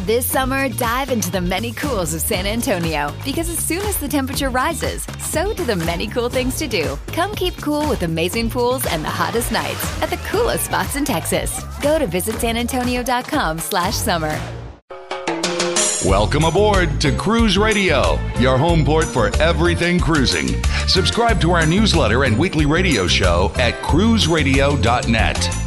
This summer, dive into the many cools of San Antonio because as soon as the temperature rises, so do the many cool things to do. Come keep cool with amazing pools and the hottest nights at the coolest spots in Texas. Go to visitsanantonio.com slash summer. Welcome aboard to Cruise Radio, your home port for everything cruising. Subscribe to our newsletter and weekly radio show at cruiseradio.net.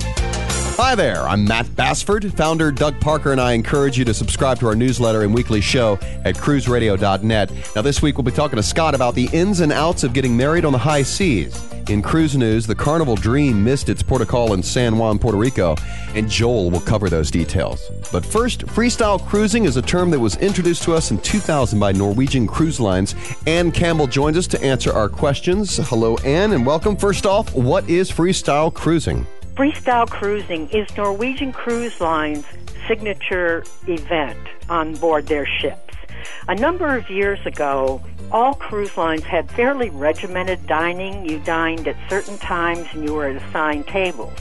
Hi there, I'm Matt Bassford. Founder Doug Parker and I encourage you to subscribe to our newsletter and weekly show at cruiseradio.net. Now, this week we'll be talking to Scott about the ins and outs of getting married on the high seas. In cruise news, the Carnival Dream missed its port call in San Juan, Puerto Rico, and Joel will cover those details. But first, freestyle cruising is a term that was introduced to us in 2000 by Norwegian Cruise Lines. Ann Campbell joins us to answer our questions. Hello, Ann, and welcome. First off, what is freestyle cruising? Freestyle cruising is Norwegian Cruise Line's signature event on board their ships. A number of years ago, all cruise lines had fairly regimented dining. You dined at certain times and you were at assigned tables.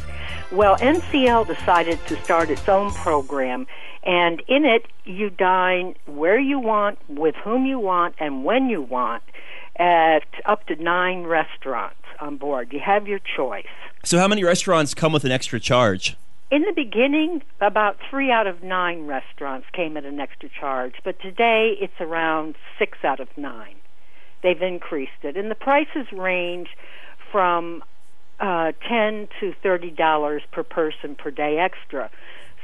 Well, NCL decided to start its own program, and in it, you dine where you want, with whom you want, and when you want at up to nine restaurants on board. You have your choice. So, how many restaurants come with an extra charge? In the beginning, about three out of nine restaurants came at an extra charge, but today it's around six out of nine. They've increased it, and the prices range from uh, ten to thirty dollars per person per day extra.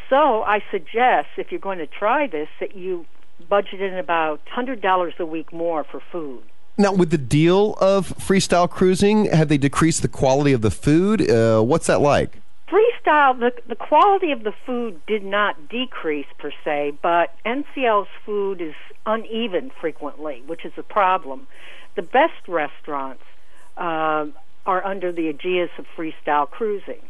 So I suggest if you're going to try this that you budget in about hundred dollars a week more for food. Now, with the deal of freestyle cruising, have they decreased the quality of the food? Uh, what's that like? Freestyle, the, the quality of the food did not decrease per se, but NCL's food is uneven frequently, which is a problem. The best restaurants uh, are under the aegis of freestyle cruising.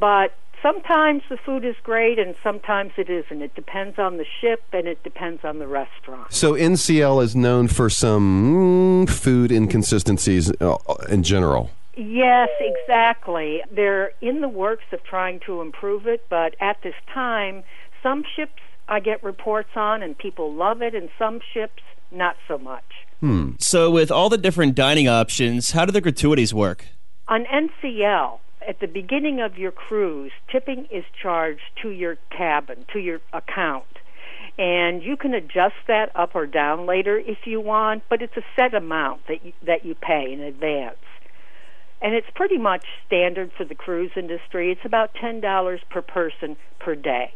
But sometimes the food is great and sometimes it isn't. It depends on the ship and it depends on the restaurant. So NCL is known for some mm, food inconsistencies uh, in general. Yes, exactly. They're in the works of trying to improve it, but at this time, some ships I get reports on and people love it, and some ships not so much. Hmm. So, with all the different dining options, how do the gratuities work? On NCL, at the beginning of your cruise, tipping is charged to your cabin, to your account. And you can adjust that up or down later if you want, but it's a set amount that you, that you pay in advance. And it's pretty much standard for the cruise industry. It's about $10 per person per day.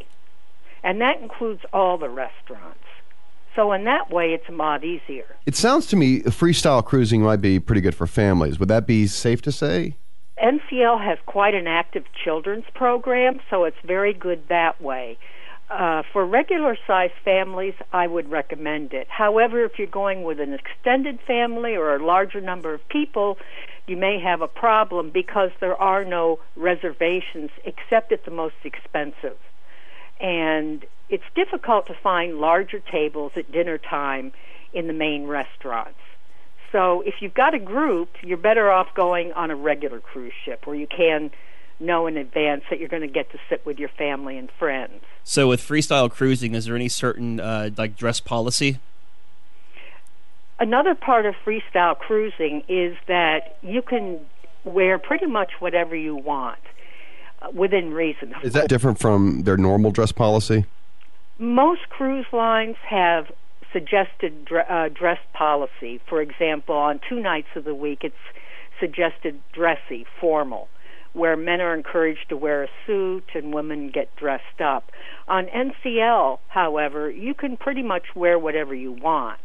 And that includes all the restaurants. So in that way, it's a lot easier. It sounds to me freestyle cruising might be pretty good for families. Would that be safe to say? NCL has quite an active children's program, so it's very good that way. Uh, for regular sized families, I would recommend it. However, if you're going with an extended family or a larger number of people, you may have a problem because there are no reservations except at the most expensive. And it's difficult to find larger tables at dinner time in the main restaurants. So if you've got a group, you're better off going on a regular cruise ship where you can know in advance that you're going to get to sit with your family and friends. So with freestyle cruising, is there any certain uh, like dress policy? Another part of freestyle cruising is that you can wear pretty much whatever you want uh, within reason. Is that different from their normal dress policy? Most cruise lines have suggested uh, dress policy. For example, on two nights of the week, it's suggested dressy, formal, where men are encouraged to wear a suit and women get dressed up. On NCL, however, you can pretty much wear whatever you want.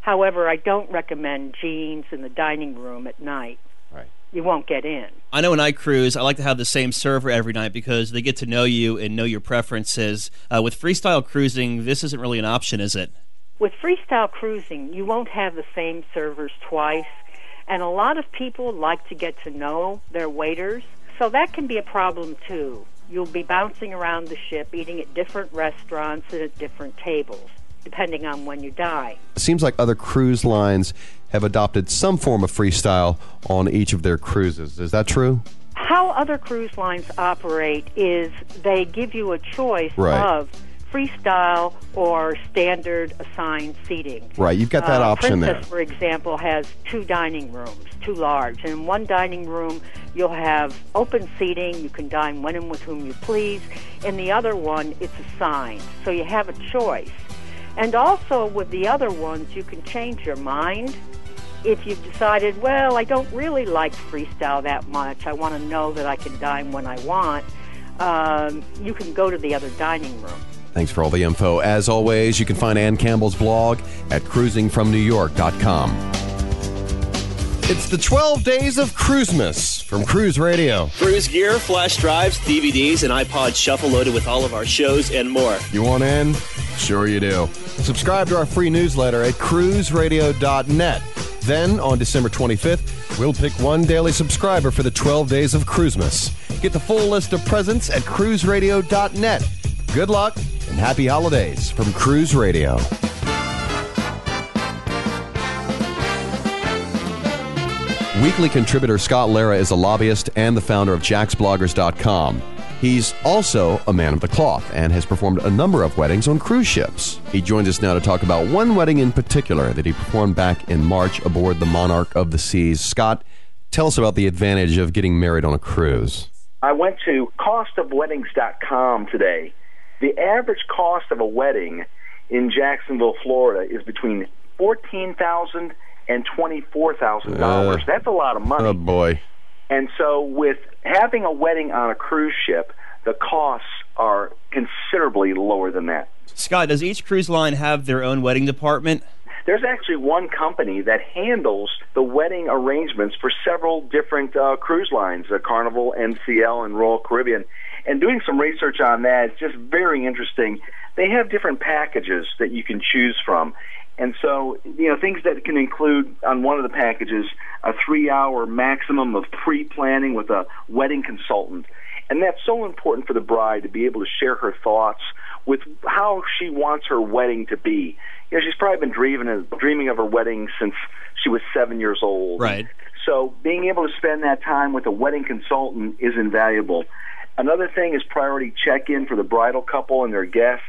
However, I don't recommend jeans in the dining room at night. Right. You won't get in. I know when I cruise, I like to have the same server every night because they get to know you and know your preferences. Uh, with freestyle cruising, this isn't really an option, is it? With freestyle cruising, you won't have the same servers twice, and a lot of people like to get to know their waiters, so that can be a problem too. You'll be bouncing around the ship, eating at different restaurants and at different tables, depending on when you dine. It seems like other cruise lines have adopted some form of freestyle on each of their cruises. Is that true? How other cruise lines operate is they give you a choice Right. of freestyle or standard assigned seating. Right, you've got that Uh, option Princess, there. for example, has two dining rooms, two large. And in one dining room, you'll have open seating. You can dine when and with whom you please. In the other one, it's assigned. So you have a choice. And also with the other ones, you can change your mind. If you've decided, well, I don't really like freestyle that much, I want to know that I can dine when I want, um, you can go to the other dining room. Thanks for all the info. As always, you can find Ann Campbell's blog at cruisingfromnewyork.com. It's the 12 Days of Cruisemas from Cruise Radio. Cruise gear, flash drives, DVDs, and iPod shuffle loaded with all of our shows and more. You want in? Sure you do. Subscribe to our free newsletter at cruiseradio.net. Then, on December 25th, we'll pick one daily subscriber for the 12 Days of Cruisemas. Get the full list of presents at cruiseradio.net. Good luck happy holidays from Cruise Radio. Weekly contributor Scott Lara is a lobbyist and the founder of jacksbloggers.com. He's also a man of the cloth and has performed a number of weddings on cruise ships. He joins us now to talk about one wedding in particular that he performed back in March aboard the Monarch of the Seas. Scott, tell us about the advantage of getting married on a cruise. I went to costofweddings.com today. The average cost of a wedding in Jacksonville, Florida is between fourteen thousand and twenty-four thousand dollars. Uh, That's a lot of money. Oh, boy. And so, with having a wedding on a cruise ship, the costs are considerably lower than that. Scott, does each cruise line have their own wedding department? There's actually one company that handles the wedding arrangements for several different uh, cruise lines, uh, Carnival, NCL, and Royal Caribbean. And doing some research on that, it's just very interesting. They have different packages that you can choose from. And so, you know, things that can include on one of the packages a three hour maximum of pre planning with a wedding consultant. And that's so important for the bride to be able to share her thoughts with how she wants her wedding to be. You know, she's probably been dreaming, of, dreaming of her wedding since she was seven years old. Right. So being able to spend that time with a wedding consultant is invaluable. Another thing is priority check in for the bridal couple and their guests.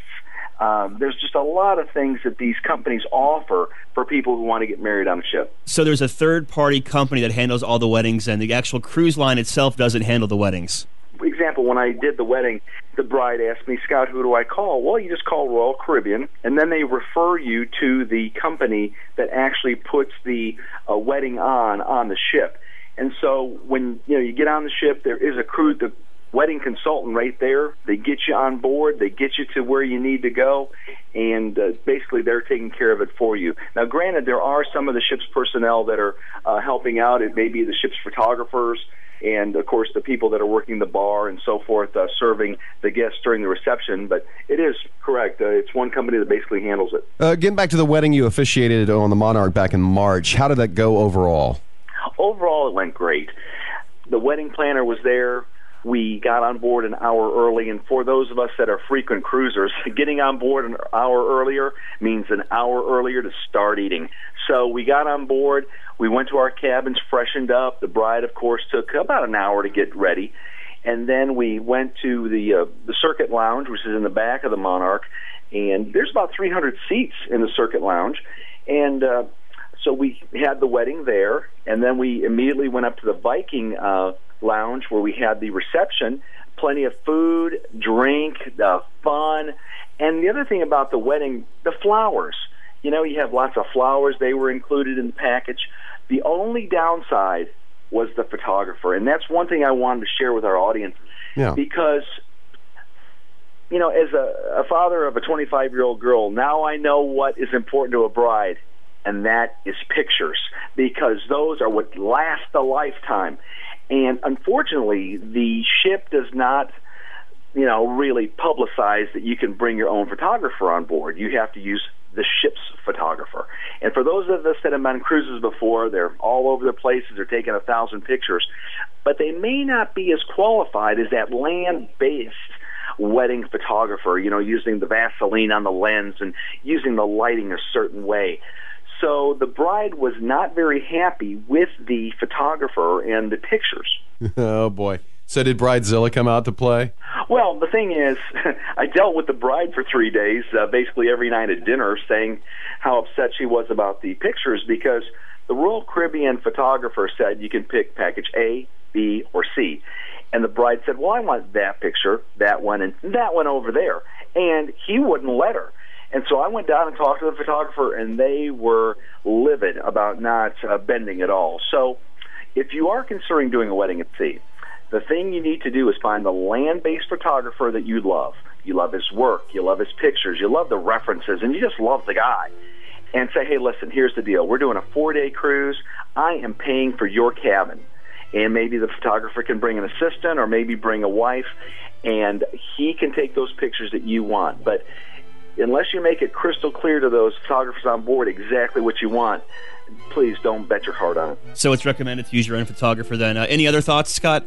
Um, there's just a lot of things that these companies offer for people who want to get married on a ship. So there's a third party company that handles all the weddings, and the actual cruise line itself doesn't handle the weddings. For example, when I did the wedding, the bride asked me, Scott, who do I call? Well, you just call Royal Caribbean, and then they refer you to the company that actually puts the uh, wedding on on the ship. And so when you know you get on the ship, there is a crew, the wedding consultant right there. They get you on board, they get you to where you need to go, and uh, basically they're taking care of it for you. Now, granted, there are some of the ship's personnel that are uh, helping out. It may be the ship's photographers and of course the people that are working the bar and so forth, uh, serving the guests during the reception. But it is correct; uh, it's one company that basically handles it. Uh, getting back to the wedding you officiated on the Monarch back in March, how did that go overall? Overall, it went great. The wedding planner was there. We got on board an hour early, and for those of us that are frequent cruisers, getting on board an hour earlier means an hour earlier to start eating. So we got on board. We went to our cabins, freshened up. The bride, of course, took about an hour to get ready, and then we went to the uh, the circuit lounge, which is in the back of the Monarch, and there's about 300 seats in the circuit lounge, and uh, so we had the wedding there, and then we immediately went up to the Viking uh, lounge where we had the reception. Plenty of food, drink, uh, fun, and the other thing about the wedding, the flowers. You know, you have lots of flowers. They were included in the package. The only downside was the photographer, and that's one thing I wanted to share with our audience Yeah. because you know, as a, a father of a 25 year old girl, now I know what is important to a bride, and that is pictures, because those are what last a lifetime. And unfortunately, the ship does not, you know, really publicize that you can bring your own photographer on board. You have to use the ship's photographer. And for those of us that have been on cruises before, they're all over the places, they're taking a thousand pictures, but they may not be as qualified as that land based wedding photographer, you know, using the Vaseline on the lens and using the lighting a certain way. So the bride was not very happy with the photographer and the pictures. Oh boy. So did Bridezilla come out to play? Well, the thing is, I dealt with the bride for three days, uh, basically every night at dinner, saying how upset she was about the pictures because the Royal Caribbean photographer said you can pick package A, B, or C. And the bride said, Well, I want that picture, that one, and that one over there. And he wouldn't let her. And so I went down and talked to the photographer, and they were livid about not uh, bending at all. So if you are considering doing a wedding at sea, the thing you need to do is find the land based photographer that you love. You love his work, you love his pictures, you love the references, and you just love the guy. And say, hey, listen, here's the deal. We're doing a four day cruise. I am paying for your cabin. And maybe the photographer can bring an assistant or maybe bring a wife, and he can take those pictures that you want. But unless you make it crystal clear to those photographers on board exactly what you want, please don't bet your heart on it. So it's recommended to use your own photographer then. Uh, any other thoughts, Scott?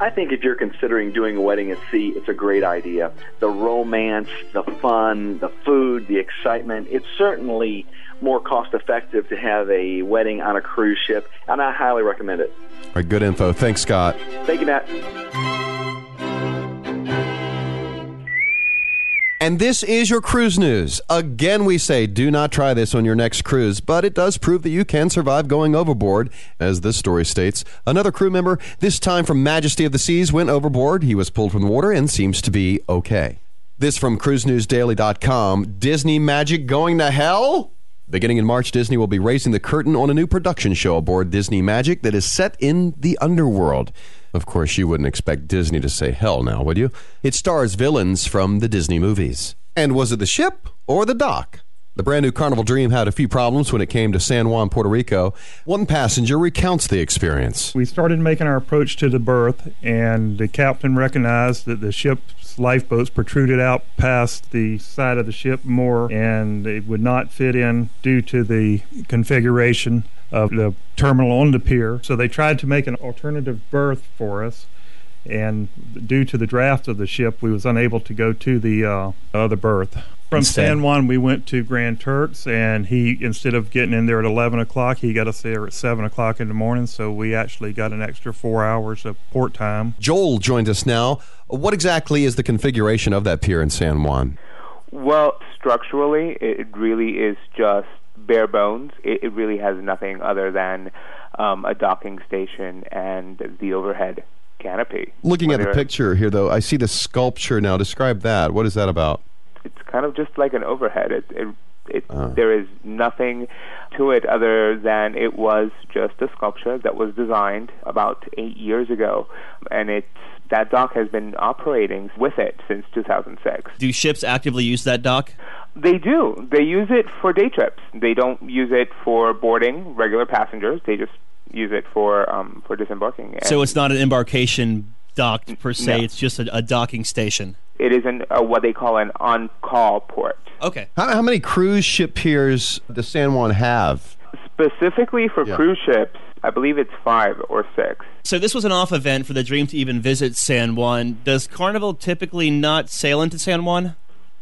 I think if you're considering doing a wedding at sea, it's a great idea. The romance, the fun, the food, the excitement, it's certainly more cost effective to have a wedding on a cruise ship, and I highly recommend it. All right, good info. Thanks, Scott. Thank you, Matt. And this is your cruise news. Again, we say do not try this on your next cruise, but it does prove that you can survive going overboard, as this story states. Another crew member, this time from Majesty of the Seas, went overboard. He was pulled from the water and seems to be okay. This from cruisenewsdaily.com. Disney magic going to hell? Beginning in March, Disney will be raising the curtain on a new production show aboard Disney Magic that is set in the underworld. Of course, you wouldn't expect Disney to say hell now, would you? It stars villains from the Disney movies. And was it the ship or the dock? The brand new Carnival Dream had a few problems when it came to San Juan, Puerto Rico. One passenger recounts the experience. We started making our approach to the berth, and the captain recognized that the ship's lifeboats protruded out past the side of the ship more, and it would not fit in due to the configuration of the terminal on the pier. So they tried to make an alternative berth for us. And due to the draft of the ship, we was unable to go to the uh, other berth. From Instead. San Juan, we went to Grand Turks, and he instead of getting in there at eleven o'clock, he got us there at seven o'clock in the morning. So we actually got an extra four hours of port time. Joel joins us now. What exactly is the configuration of that pier in San Juan? Well, structurally, it really is just bare bones. It, it really has nothing other than um, a docking station and the overhead canopy. Looking at the picture here, though, I see the sculpture now. Describe that. What is that about? it's kind of just like an overhead. It, it, it Ah. there is nothing to it other than it was just a sculpture that was designed about eight years ago, and it's that dock has been operating with it since 2006. Do ships actively use that dock? They do. They use it for day trips. They don't use it for boarding regular passengers. They just use it for um, for disembarking. And So it's not an embarkation dock per se, No. it's just a, a docking station. it is an, uh, what they call an on-call port. Okay. How, how many cruise ship piers does San Juan have? Specifically for Yeah. cruise ships, I believe it's five or six. So this was an off event for the Dream to even visit San Juan. Does Carnival typically not sail into San Juan?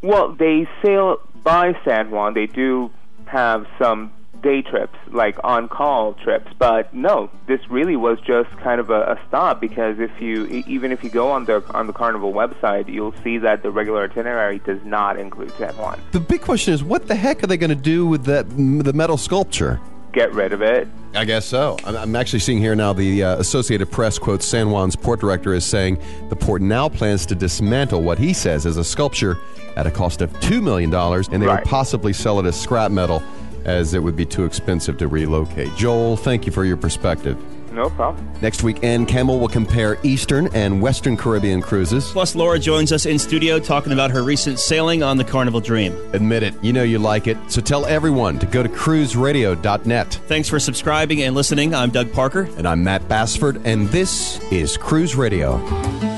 Well, they sail by San Juan. They do have some day trips, like on-call trips. But no, this really was just kind of a, a stop because if you, even if you go on the on the Carnival website, you'll see that the regular itinerary does not include San Juan. The big question is, what the heck are they going to do with that the metal sculpture? Get rid of it. I guess so. I'm, actually seeing here now the uh, Associated Press quotes San Juan's port director as saying the port now plans to dismantle what he says is a sculpture at a cost of $2 million, and they Right. would possibly sell it as scrap metal as it would be too expensive to relocate. Joel, thank you for your perspective. No problem. Next week, Ann Campbell will compare Eastern and Western Caribbean cruises. Plus, Laura joins us in studio talking about her recent sailing on the Carnival Dream. Admit it, you know you like it, so tell everyone to go to cruiseradio.net. Thanks for subscribing and listening. I'm Doug Parker. And I'm Matt Bassford, and this is Cruise Radio.